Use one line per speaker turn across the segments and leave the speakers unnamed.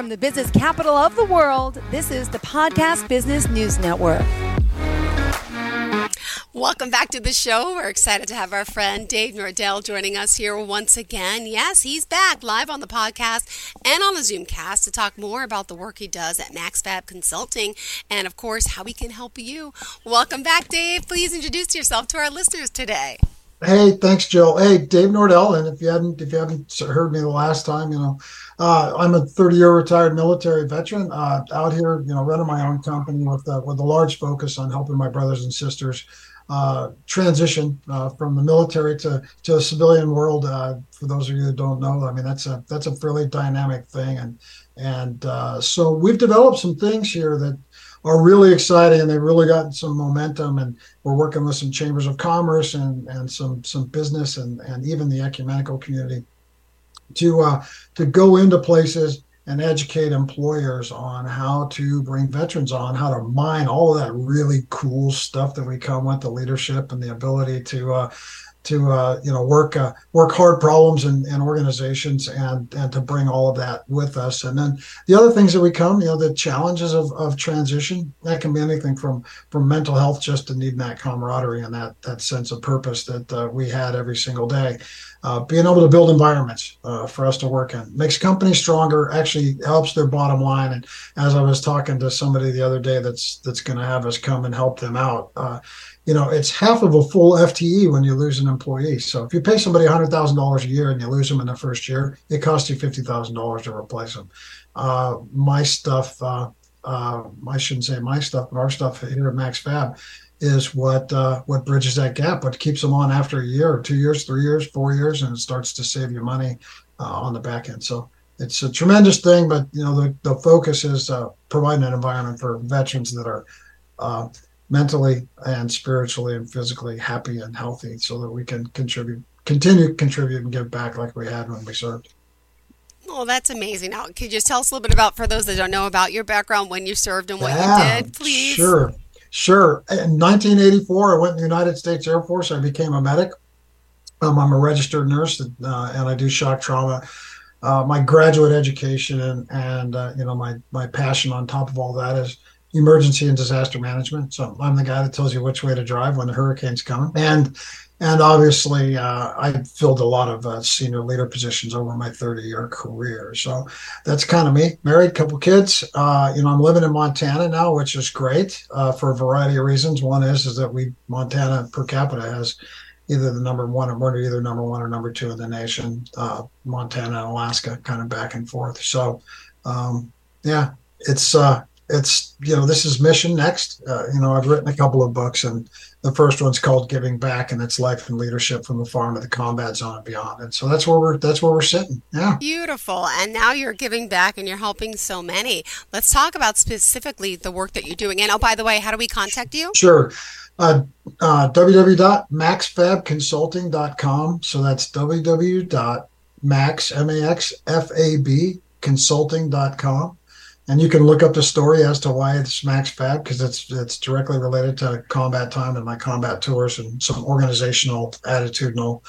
from the business capital of the world, this is the Podcast Business News Network.
Welcome back to the show. We're excited to have our friend Dave Nordel joining us here once again. Yes, he's back live on the podcast and on the Zoomcast to talk more about the work he does at MaxFab Consulting and, of course, how he can help you. Welcome back, Dave. Please introduce yourself to our listeners today.
Hey, thanks, Jill. Hey, Dave Nordel, and if you hadn't if you haven't heard me the last time, you know, uh, I'm a 30 year retired military veteran uh, out here, you know, running my own company with uh, with a large focus on helping my brothers and sisters uh, transition uh, from the military to to the civilian world. Uh, for those of you that don't know, I mean that's a that's a fairly dynamic thing, and and so we've developed some things here that are really exciting, and they've really gotten some momentum. And we're working with some chambers of commerce and and some some business and and even the ecumenical community to uh, to go into places and educate employers on how to bring veterans on, how to mine all of that really cool stuff that we come with, the leadership and the ability to uh, to uh, you know work uh, work hard problems in, in organizations and and to bring all of that with us. And then the other things that we come you know the challenges of, of transition that can be anything from from mental health just to needing that camaraderie and that that sense of purpose that uh, we had every single day uh, being able to build environments uh, for us to work in makes companies stronger actually helps their bottom line and as i was talking to somebody the other day that's that's going to have us come and help them out uh, you know, it's half of a full FTE when you lose an employee. So if you pay somebody $100,000 a year and you lose them in the first year, it costs you $50,000 to replace them. Uh, my stuff, uh, uh, I shouldn't say my stuff, but our stuff here at MaxFab is what uh, what bridges that gap, what keeps them on after a year or two years, three years, four years, and it starts to save you money uh, on the back end. So it's a tremendous thing, but you know the, the focus is uh, providing an environment for veterans that are mentally and spiritually and physically happy and healthy so that we can contribute continue to contribute and give back like we had when we served
Oh, that's amazing. Now, could you just tell us a little bit about, for those that don't know, about your background, when you served and what
yeah,
you did, please?
Sure, sure. In 1984, I went in the United States Air Force. I became a medic. Um, I'm a registered nurse, uh, and I do shock trauma. Uh, my graduate education and, and uh, you know my my passion on top of all that is emergency and disaster management. So I'm the guy that tells you which way to drive when the hurricane's coming. And and obviously, uh, I filled a lot of uh, senior leader positions over my 30 year career. So that's kind of me. Married, couple kids. Uh, you know, I'm living in Montana now, which is great uh, for a variety of reasons. One is is that we Montana per capita has either the number one or we're either number one or number two in the nation. Uh, Montana and Alaska, kind of back and forth. So um, yeah, it's uh, it's you know this is mission next. Uh, you know i've written a couple of books and the first one's called giving back and it's life and leadership from the farm to the combat zone and beyond. And so that's where we're that's where we're sitting. Yeah.
Beautiful. And now you're giving back and you're helping so many. Let's talk about specifically the work that you're doing. And oh by the way how do we contact you?
Sure. Uh, uh, www.maxfabconsulting.com so that's www.max m-a-x-f-a-b consulting.com and you can look up the story as to why it's Max Fab because it's it's directly related to combat time and my combat tours and some organizational attitudinal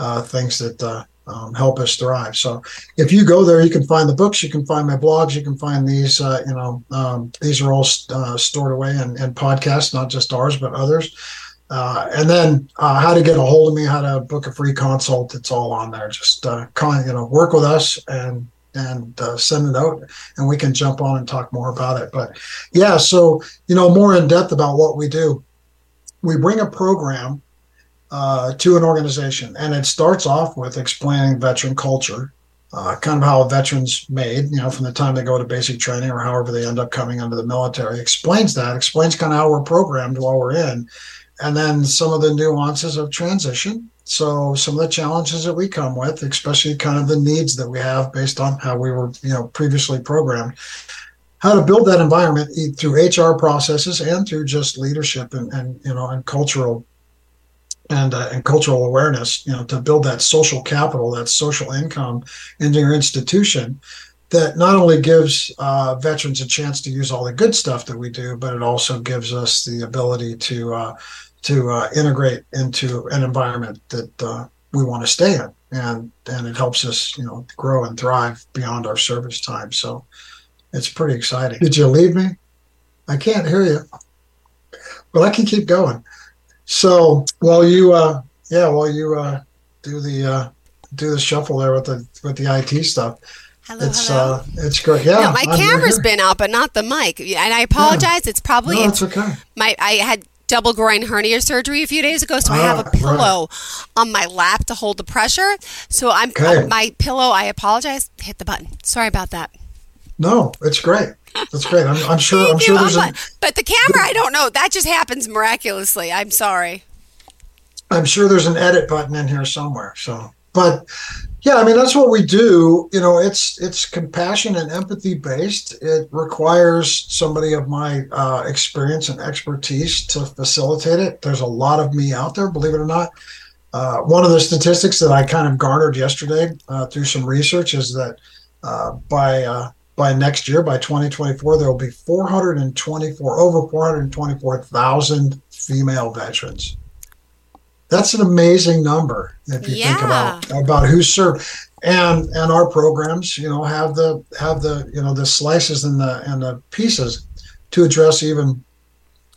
uh, things that uh, um, help us thrive. So if you go there, you can find the books, you can find my blogs, you can find these. Uh, you know, um, these are all uh, stored away in, in podcasts, not just ours but others. Uh, and then uh, how to get a hold of me, how to book a free consult. It's all on there. Just uh, kind you know, work with us and and uh, send it out and we can jump on and talk more about it. But yeah so you know more in depth about what we do. We bring a program uh, to an organization and it starts off with explaining veteran culture uh, kind of how veteran's made you know from the time they go to basic training or however they end up coming under the military. Explains that explains kind of how we're programmed while we're in and then some of the nuances of transition. So some of the challenges that we come with, especially kind of the needs that we have based on how we were, you know, previously programmed, how to build that environment through HR processes and through just leadership and, and you know and cultural and uh, and cultural awareness, you know, to build that social capital, that social income into your institution that not only gives uh, veterans a chance to use all the good stuff that we do, but it also gives us the ability to uh, to uh, integrate into an environment that uh, we want to stay in, and and it helps us, you know, grow and thrive beyond our service time. So it's pretty exciting. Did you leave me? I can't hear you, but I can keep going. So while you, uh, yeah, while you uh, do the uh, do the shuffle there with the with the IT stuff.
Hello,
it's
hello.
uh, it's great. Yeah,
no, my
I'm
camera's been out, but not the mic. And I apologize. It's probably
No,
it's
it's okay.
my I had double groin hernia surgery a few days ago, so I have
Ah,
a pillow on my lap to hold the pressure. So I'm
Okay.
my pillow. I apologize. Hit the button. Sorry about that.
No, it's great. It's great. I'm, I'm sure. I'm sure there's a,
but the camera, I don't know. That just happens miraculously. I'm sorry.
I'm sure there's an edit button in here somewhere. So, but yeah, I mean that's what we do. You know, it's it's compassion and empathy based. It requires somebody of my uh, experience and expertise to facilitate it. There's a lot of me out there, believe it or not. Uh, one of the statistics that I kind of garnered yesterday uh, through some research is that uh, by uh, by next year, by 2024, there will be 424 over 424,000 female veterans. That's an amazing number if you think about about who's served. And and our programs, you know, have the have the you know the slices and the and the pieces to address even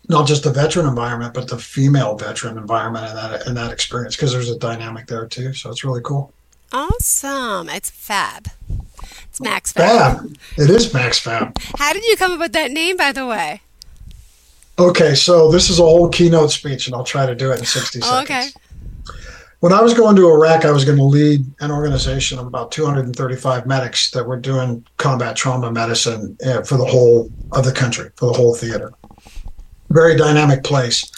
not just the veteran environment, but the female veteran environment and that and that experience because there's a dynamic there too. So it's really cool.
Awesome. It's fab. It's Max Fab.
Fab. It is Max Fab.
How did you come up with that name, by the way?
Okay, so this is a whole keynote speech, and I'll try to do it in 60
Oh,
seconds.
okay.
When I was going to Iraq, I was going to lead an organization of about 235 medics that were doing combat trauma medicine uh, for the whole of the country, for the whole theater. Very dynamic place.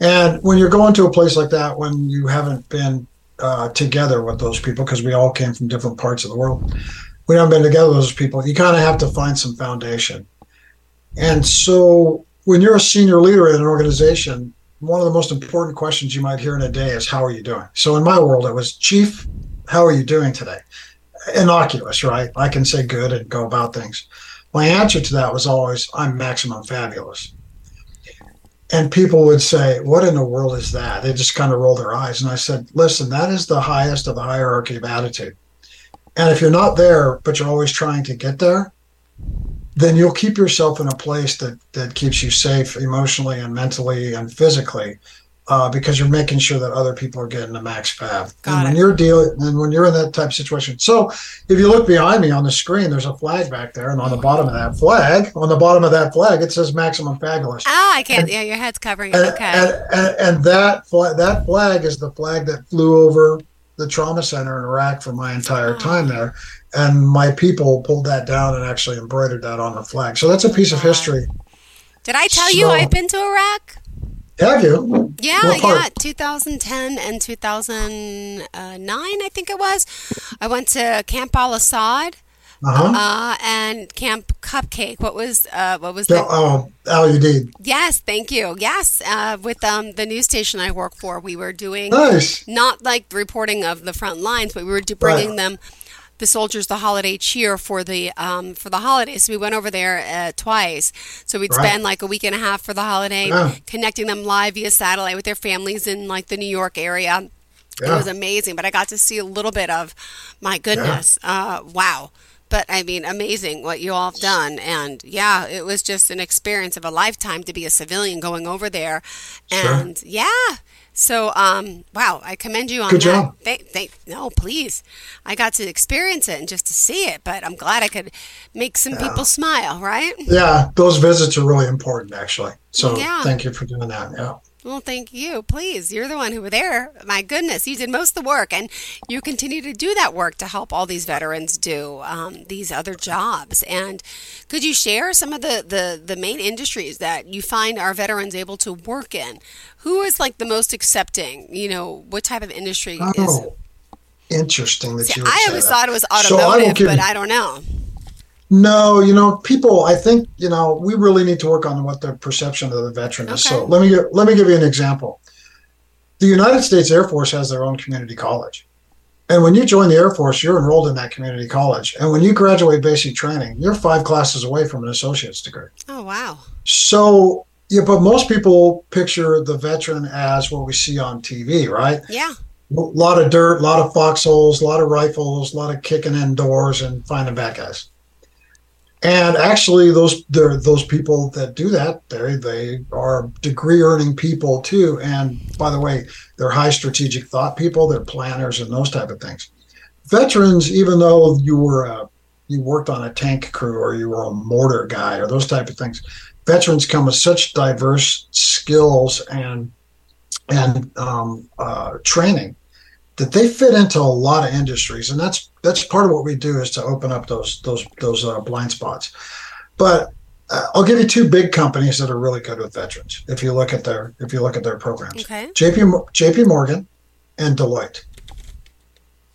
And when you're going to a place like that, when you haven't been uh, together with those people, because we all came from different parts of the world, we haven't been together with those people, you kind of have to find some foundation. And so when you're a senior leader in an organization, one of the most important questions you might hear in a day is, How are you doing? So in my world, it was, Chief, how are you doing today? Innocuous, right? I can say good and go about things. My answer to that was always, I'm maximum fabulous. And people would say, What in the world is that? They just kind of roll their eyes. And I said, Listen, that is the highest of the hierarchy of attitude. And if you're not there, but you're always trying to get there, then you'll keep yourself in a place that that keeps you safe emotionally and mentally and physically uh, because you're making sure that other people are getting the max fab.
Got
and when
it.
you're dealing and when you're in that type of situation. So if you look behind me on the screen, there's a flag back there, and on the bottom of that flag, on the bottom of that flag, it says maximum fabulous.
Ah, I can't. Yeah, your head's covering it.
And,
Okay.
and, and, and that flag, that flag is the flag that flew over the trauma center in Iraq for my entire
Oh.
time there. And my people pulled that down and actually embroidered that on the flag. So that's a piece of history.
Did I tell you I've been to Iraq?
Have you?
Yeah, yeah, 2010 and 2009, I think it was. I went to Camp Al Asad
Uh-huh.
uh, and Camp Cupcake. What was uh, what was the?
oh, Al Udeid.
Yes, thank you. Yes, uh, with um, the news station I work for, we were doing
Nice.
not like the reporting of the front lines, but we were do-
Right.
bringing them the soldiers the holiday cheer for the um, for the holidays. So we went over there uh, twice. So we'd
Right.
spend like a week and a half for the holiday,
Yeah.
connecting them live via satellite with their families in like the New York area. It was amazing, but I got to see a little bit of, my goodness, uh, wow. But I mean, amazing what you all have done. And yeah, it was just an experience of a lifetime to be a civilian going over there.
Sure.
And yeah, so um, wow, I commend you on
Good
that.
job.
They, they, no, please. I got to experience it and just to see it, but I'm glad I could make some people smile, right?
Yeah, those visits are really important, actually. So
Yeah.
thank you for doing that. Yeah.
Well, thank you. Please, you're the one who were there. My goodness, you did most of the work, and you continue to do that work to help all these veterans do um, these other jobs. And could you share some of the, the the main industries that you find our veterans able to work in? Who is like the most accepting? You know, what type of industry is?
Oh, interesting that
See,
you
I always
that.
thought it was
So I
automotive, but I don't know.
No, you know, people. I think you know we really need to work on what the perception of the veteran is. So let me give, let me give you an example. The United States Air Force has their own community college, and when you join the Air Force, you're enrolled in that community college. And when you graduate basic training, you're five classes away from an associate's degree.
Oh wow.
So yeah, but most people picture the veteran as what we see on TV, right?
Yeah.
A lot of dirt, a lot of foxholes, a lot of rifles, a lot of kicking in doors and finding bad guys. And actually, those those people that do that, they they are degree earning people too. And by the way, they're high strategic thought people. They're planners and those type of things. Veterans, even though you were a, you worked on a tank crew or you were a mortar guy or those type of things, veterans come with such diverse skills and and um, uh, training that they fit into a lot of industries, and that's that's part of what we do is to open up those those those uh, blind spots. But uh, I'll give you two big companies that are really good with veterans. If you look at their if you look at their programs,
okay.
JP JP Morgan and Deloitte.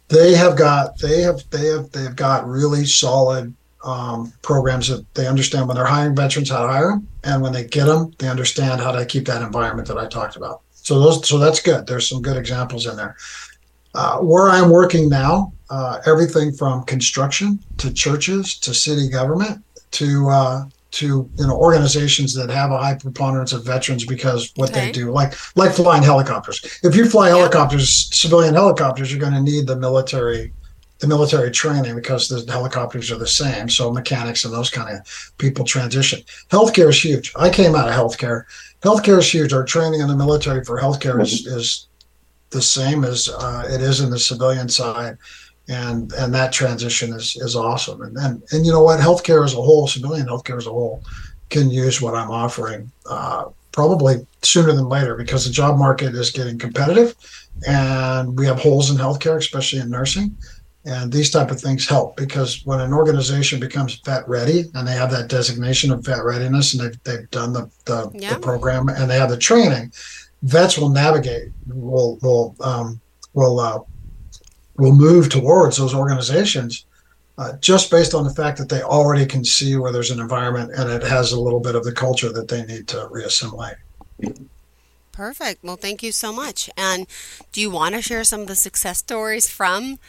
They have got they have they have they've got really solid um, programs that they understand when they're hiring veterans how to hire them, and when they get them, they understand how to keep that environment that I talked about. So those so that's good. There's some good examples in there. Uh, where I'm working now, uh, everything from construction to churches to city government to uh, to you know organizations that have a high preponderance of veterans because what okay. they do, like like flying helicopters. If you fly helicopters, civilian helicopters, you're going to need the military the military training because the helicopters are the same. So mechanics and those kind of people transition. Healthcare is huge. I came out of healthcare. Healthcare is huge. Our training in the military for healthcare is, is the same as uh, it is in the civilian side, and and that transition is is awesome. And and and you know what, healthcare as a whole, civilian healthcare as a whole, can use what I'm offering uh, probably sooner than later because the job market is getting competitive, and we have holes in healthcare, especially in nursing. And these type of things help because when an organization becomes vet ready and they have that designation of vet readiness and they've, they've done the, the, yeah. the program and they have the training, vets will navigate, will will um, will uh, will move towards those organizations uh, just based on the fact that they already can see where there's an environment and it has a little bit of the culture that they need to reassimilate.
Perfect. Well, thank you so much. And do you want to share some of the success stories from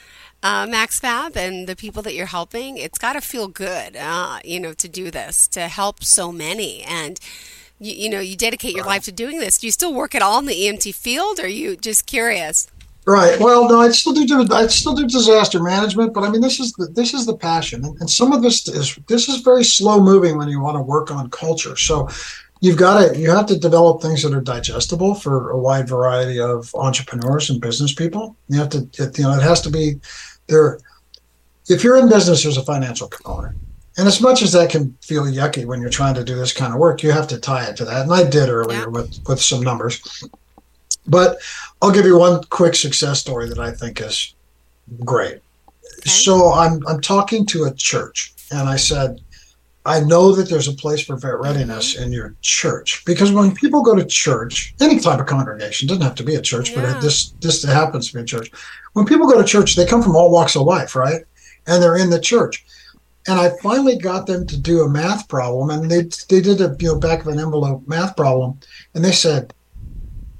uh, MaxFab and the people that you're helping? It's got to feel good, uh, you know, to do this, to help so many. And you, you know you dedicate your life to doing this do you still work at all in the emt field or are you just curious
right well no i still do i still do disaster management but i mean this is the this is the passion and, and some of this is this is very slow moving when you want to work on culture so you've got to you have to develop things that are digestible for a wide variety of entrepreneurs and business people you have to it, you know it has to be there if you're in business there's a financial component and as much as that can feel yucky when you're trying to do this kind of work, you have to tie it to that. And I did earlier yeah. with, with some numbers. But I'll give you one quick success story that I think is great. Okay. So I'm I'm talking to a church and I said, I know that there's a place for vet readiness mm-hmm. in your church because when people go to church, any type of congregation doesn't have to be a church, yeah. but this this happens to be a church. When people go to church, they come from all walks of life, right? And they're in the church and I finally got them to do a math problem, and they they did a you know back of an envelope math problem, and they said,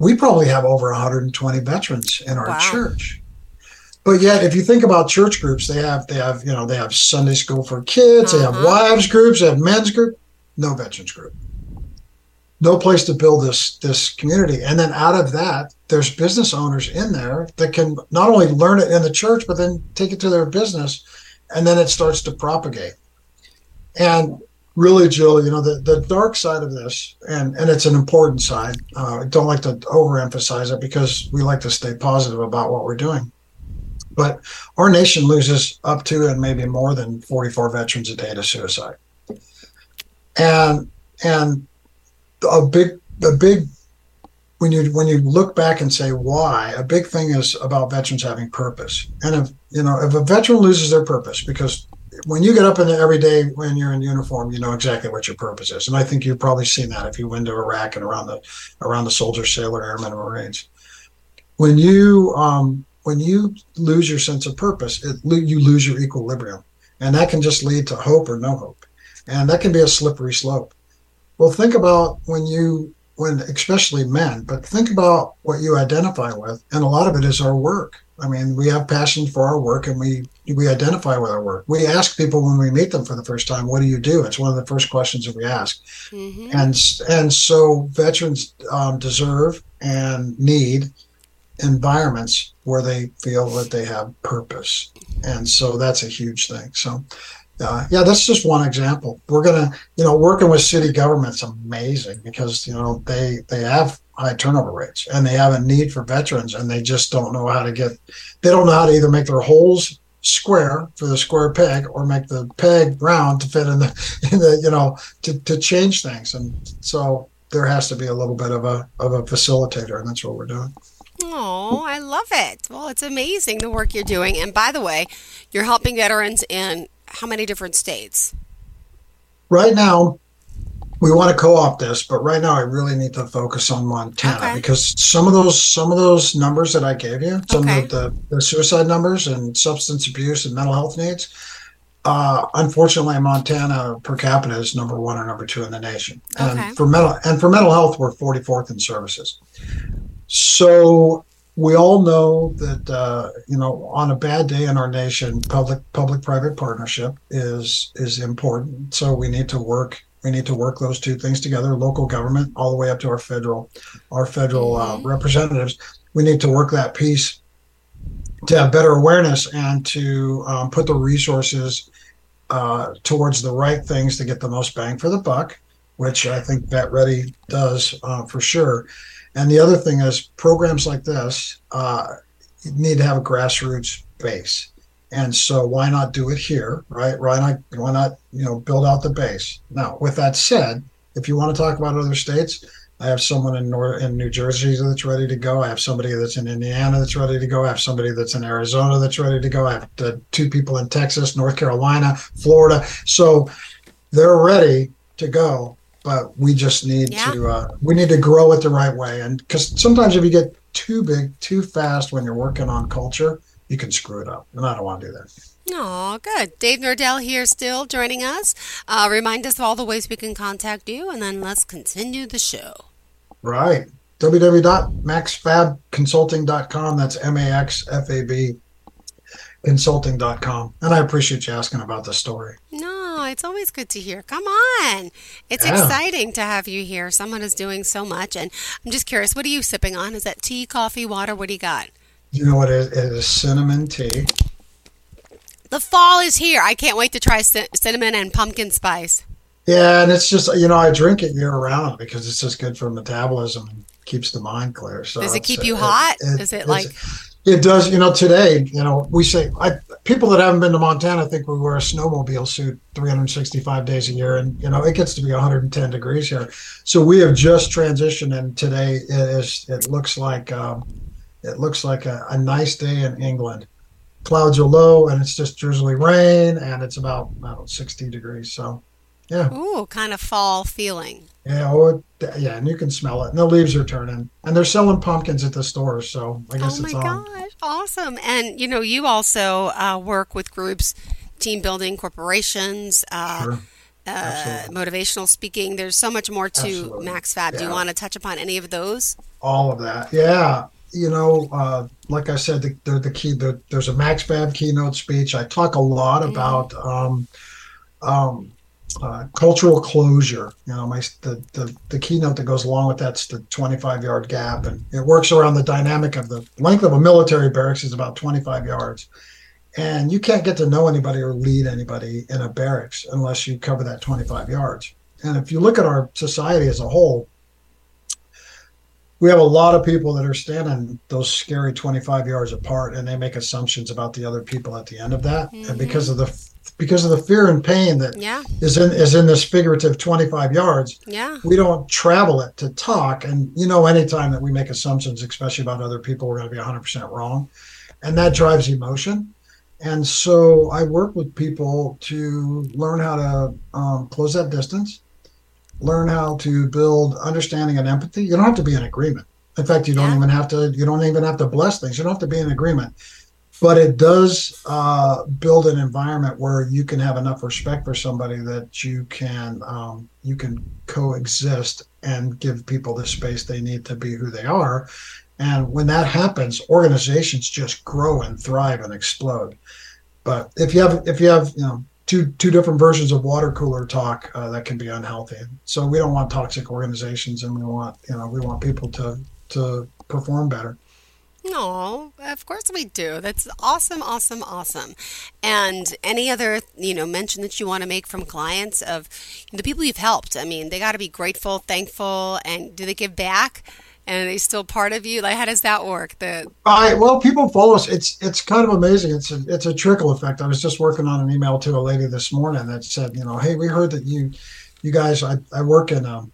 we probably have over 120 veterans in our wow. church. But yet, if you think about church groups, they have they have you know they have Sunday school for kids, uh-huh. they have uh-huh. wives groups, they have men's group, no veterans group, no place to build this this community. And then out of that, there's business owners in there that can not only learn it in the church, but then take it to their business and then it starts to propagate. And really, Jill, you know, the, the dark side of this, and, and it's an important side. Uh, I don't like to overemphasize it because we like to stay positive about what we're doing. But our nation loses up to and maybe more than 44 veterans a day to suicide. And and a big a big when you when you look back and say why, a big thing is about veterans having purpose. And if you know if a veteran loses their purpose, because when you get up in the, every day when you're in uniform, you know exactly what your purpose is. And I think you've probably seen that if you went to Iraq and around the around the soldier, sailor, airmen, and marines. When you um, when you lose your sense of purpose, it, you lose your equilibrium, and that can just lead to hope or no hope, and that can be a slippery slope. Well, think about when you when especially men but think about what you identify with and a lot of it is our work i mean we have passion for our work and we we identify with our work we ask people when we meet them for the first time what do you do it's one of the first questions that we ask mm-hmm. and and so veterans um, deserve and need environments where they feel that they have purpose. And so that's a huge thing. So, uh, yeah, that's just one example. We're gonna, you know, working with city government's amazing because you know they they have high turnover rates and they have a need for veterans and they just don't know how to get, they don't know how to either make their holes square for the square peg or make the peg round to fit in the, in the you know, to to change things. And so there has to be a little bit of a of a facilitator, and that's what we're doing.
Oh, I love it. Well, it's amazing the work you're doing. And by the way, you're helping veterans in how many different states?
Right now, we want to co-opt this, but right now I really need to focus on Montana okay. because some of those some of those numbers that I gave you, some okay. of the, the suicide numbers and substance abuse and mental health needs, uh, unfortunately, Montana per capita is number one or number two in the nation, and okay. for mental and for mental health, we're 44th in services. So we all know that uh, you know on a bad day in our nation, public public private partnership is is important. So we need to work we need to work those two things together. Local government, all the way up to our federal our federal uh, mm-hmm. representatives. We need to work that piece to have better awareness and to um, put the resources uh, towards the right things to get the most bang for the buck, which I think Vet Ready does uh, for sure. And the other thing is programs like this uh, need to have a grassroots base. And so why not do it here, right? Why not, why not, you know, build out the base? Now, with that said, if you want to talk about other states, I have someone in North in New Jersey that's ready to go. I have somebody that's in Indiana that's ready to go. I have somebody that's in Arizona that's ready to go. I have uh, two people in Texas, North Carolina, Florida. So they're ready to go, but we just need yeah. to uh, we need to grow it the right way. And because sometimes if you get too big too fast when you're working on culture, you can screw it up, and I don't want to do that.
Oh, good. Dave Nordel here still joining us. Uh, remind us of all the ways we can contact you, and then let's continue the show.
Right. www.maxfabconsulting.com. That's M A X F A B consulting.com. And I appreciate you asking about the story.
No, it's always good to hear. Come on. It's yeah. exciting to have you here. Someone is doing so much. And I'm just curious, what are you sipping on? Is that tea, coffee, water? What do you got?
You know what? It is cinnamon tea.
The fall is here. I can't wait to try cinnamon and pumpkin spice.
Yeah, and it's just you know I drink it year round because it's just good for metabolism and keeps the mind clear. So
does it keep you hot? It, is it like?
It does. You know, today, you know, we say I, people that haven't been to Montana think we wear a snowmobile suit 365 days a year, and you know it gets to be 110 degrees here. So we have just transitioned, and today it is. It looks like um, it looks like a, a nice day in England clouds are low and it's just drizzly rain and it's about, about 60 degrees. So yeah.
Ooh, kind of fall feeling.
Yeah, oh, yeah, and you can smell it. And the leaves are turning, and they're selling pumpkins at the stores. So I guess
oh
it's
on. Oh my gosh, awesome! And you know, you also uh, work with groups, team building, corporations. Uh, sure. Uh, motivational speaking. There's so much more to Absolutely. Max Fab. Yeah. Do you want to touch upon any of those?
All of that, yeah. You know, uh, like I said, the, the, the key. The, there's a Max Fab keynote speech. I talk a lot mm-hmm. about um, um, uh, cultural closure. You know, my the, the the keynote that goes along with that's the 25 yard gap, and it works around the dynamic of the length of a military barracks is about 25 yards, and you can't get to know anybody or lead anybody in a barracks unless you cover that 25 yards. And if you look at our society as a whole, we have a lot of people that are standing those scary 25 yards apart and they make assumptions about the other people at the end of that. Mm-hmm. and because of the because of the fear and pain that
yeah.
is in is in this figurative 25 yards
yeah.
we don't travel it to talk. And you know anytime that we make assumptions especially about other people we're going to be 100% wrong. And that drives emotion. And so i work with people to learn how to um, close that distance learn how to build understanding and empathy you don't have to be in agreement. In fact you don't yeah. even have to you don't even have to bless things. You don't have to be in agreement. But it does uh, build an environment where you can have enough respect for somebody that you can um, you can coexist and give people the space they need to be who they are. And when that happens organizations just grow and thrive and explode. But if you have if you have you know two two different versions of water cooler talk uh, that can be unhealthy so we don't want toxic organizations and we want you know we want people to to perform better
No, of course we do. That's awesome, awesome, awesome. And any other, you know, mention that you want to make from clients of the people you've helped? I mean, they got to be grateful, thankful, and do they give back? And are they still part of you? Like, how does that work? The
I well, people follow us. It's it's kind of amazing. It's a it's a trickle effect. I was just working on an email to a lady this morning that said, you know, hey, we heard that you you guys. I, I work in a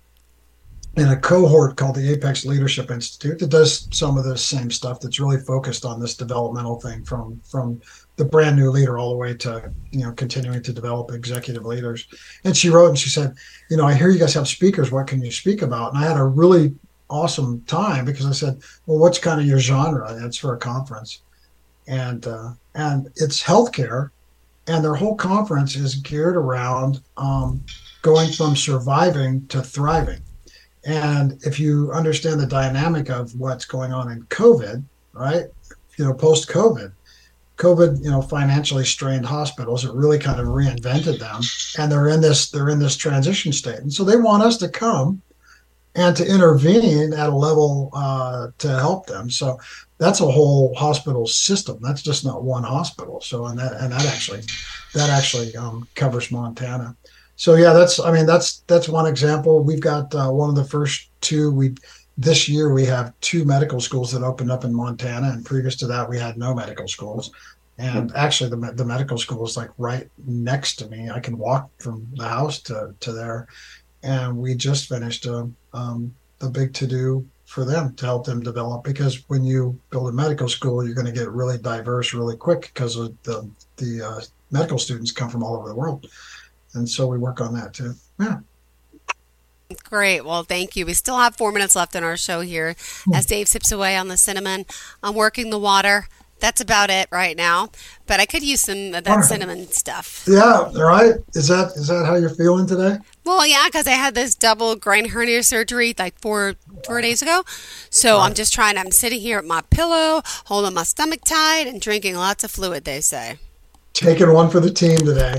in a cohort called the Apex Leadership Institute that does some of the same stuff that's really focused on this developmental thing from from the brand new leader all the way to you know continuing to develop executive leaders. And she wrote and she said, you know, I hear you guys have speakers. What can you speak about? And I had a really awesome time because I said, well, what's kind of your genre? And it's for a conference, and uh, and it's healthcare, and their whole conference is geared around um, going from surviving to thriving and if you understand the dynamic of what's going on in COVID, right? You know, post COVID, COVID, you know, financially strained hospitals, it really kind of reinvented them. And they're in this, they're in this transition state. And so they want us to come and to intervene at a level uh, to help them. So that's a whole hospital system. That's just not one hospital. So and that and that actually that actually um, covers Montana so yeah, that's I mean that's that's one example. We've got uh, one of the first two we this year we have two medical schools that opened up in Montana, and previous to that we had no medical schools. And actually, the the medical school is like right next to me. I can walk from the house to to there, and we just finished a um, the big to do for them to help them develop because when you build a medical school, you're going to get really diverse really quick because of the the uh, medical students come from all over the world and so we work on that too. Yeah.
Great. Well, thank you. We still have four minutes left in our show here as hmm. Dave sips away on the cinnamon. I'm working the water. That's about it right now. But I could use some of that right. cinnamon stuff.
Yeah, right. Is that is that how you're feeling today?
Well, yeah, because I had this double groin hernia surgery like four four days ago. So right. I'm just trying. I'm sitting here at my pillow, holding my stomach tight, and drinking lots of fluid. They say.
Taking one for the team today.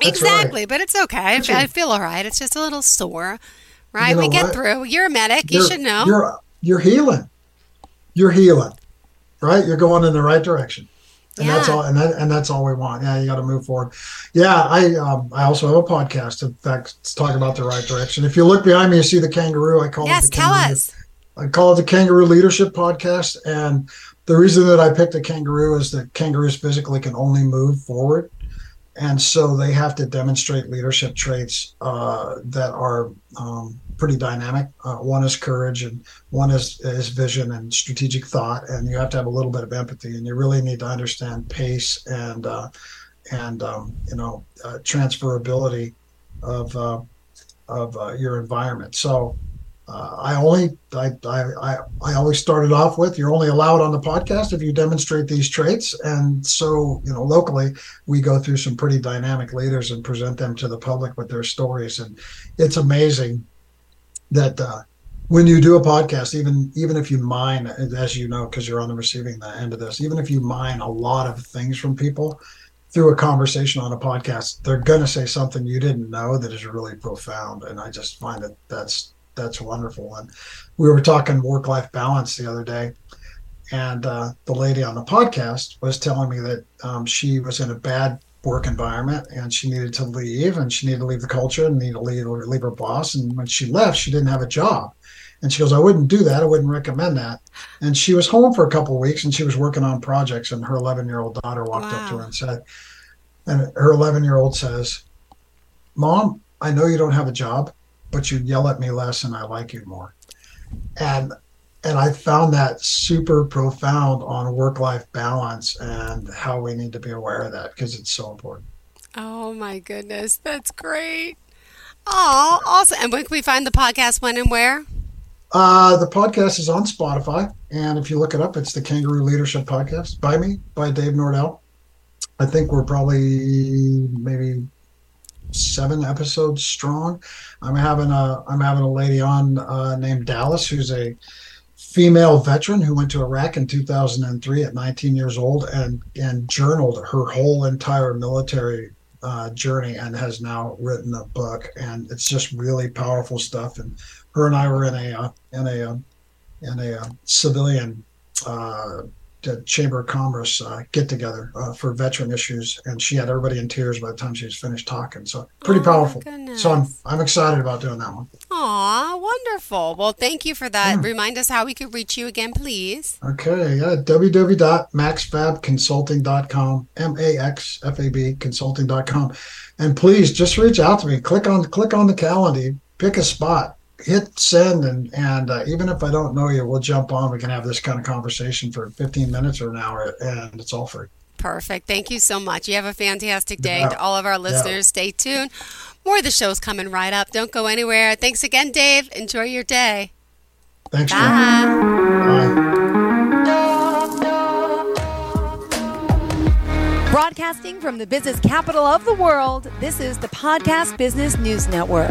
That's exactly, right. but it's okay. I feel all right. It's just a little sore, right? You know we get what? through. You're a medic. You're, you should know.
You're you're healing. You're healing, right? You're going in the right direction, and yeah. that's all. And that, and that's all we want. Yeah, you got to move forward. Yeah, I um, I also have a podcast. In fact, it's talking about the right direction. If you look behind me, you see the kangaroo. I call
yes,
it the
tell
kangaroo.
us.
I call it the Kangaroo Leadership Podcast, and the reason that I picked a kangaroo is that kangaroos physically can only move forward and so they have to demonstrate leadership traits uh, that are um, pretty dynamic. Uh, one is courage, and one is is vision and strategic thought, and you have to have a little bit of empathy, and you really need to understand pace and uh, and um, you know uh, transferability of uh, of uh, your environment. So uh, I only I, I I always started off with you're only allowed on the podcast if you demonstrate these traits, and so you know locally we go through some pretty dynamic leaders and present them to the public with their stories, and it's amazing that uh, when you do a podcast, even even if you mine, as you know, because you're on the receiving the end of this, even if you mine a lot of things from people through a conversation on a podcast, they're to say something you didn't know that is really profound, and I just find that that's that's wonderful. And we were talking work life balance the other day, and uh, the lady on the podcast was telling me that um, she was in a bad work environment and she needed to leave and she needed to leave the culture and needed to leave, leave her boss. And when she left, she didn't have a job. And she goes, I wouldn't do that. I wouldn't recommend that. And she was home for a couple of weeks and she was working on projects. And her 11 year old daughter walked wow. up to her and said, and her 11 year old says, Mom, I know you don't have a job, but you yell at me less and I like you more. And and I found that super profound on work life balance and how we need to be aware of that because it's so important.
Oh my goodness, that's great. Oh, awesome. And when can we find the podcast when and where?
Uh, the podcast is on Spotify. And if you look it up, it's the Kangaroo Leadership Podcast by me, by Dave Nordel. I think we're probably maybe seven episodes strong. I'm having a I'm having a lady on uh, named Dallas who's a female veteran who went to Iraq in 2003 at 19 years old and and journaled her whole entire military uh, journey and has now written a book and it's just really powerful stuff. And her and I were in a uh, in a uh, in a uh, civilian Chamber of Commerce uh, get together uh, for veteran issues, and she had everybody in tears by the time she was finished talking. So pretty oh, powerful. So I'm I'm excited about doing that one.
Aw, wonderful. Well, thank you for that. Yeah. Remind us how we could reach you again, please.
Okay, yeah, www.maxfabconsulting.com, M A X F A B consulting.com, and please just reach out to me. Click on click on the calendar, pick a spot hit send and and uh, even if I don't know you, we'll jump on. We can have this kind of conversation for 15 minutes or an hour, and it's all free.
Perfect. Thank you so much. You have a fantastic day. Yeah. To all of our listeners, yeah. stay tuned. More of the show's coming right up. Don't go anywhere. Thanks again, Dave. Enjoy your day.
Thanks. Bye. Bye.
Broadcasting from the business capital of the world, this is the Podcast Business News Network.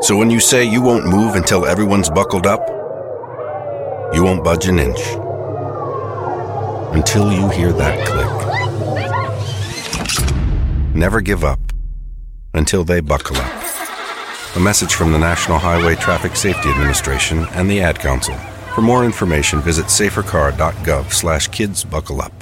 So when you say you won't move until everyone's buckled up, you won't budge an inch until you hear that click. Never give up until they buckle up. A message from the National Highway Traffic Safety Administration and the Ad Council. For more information, visit safercar.gov slash kids buckle up.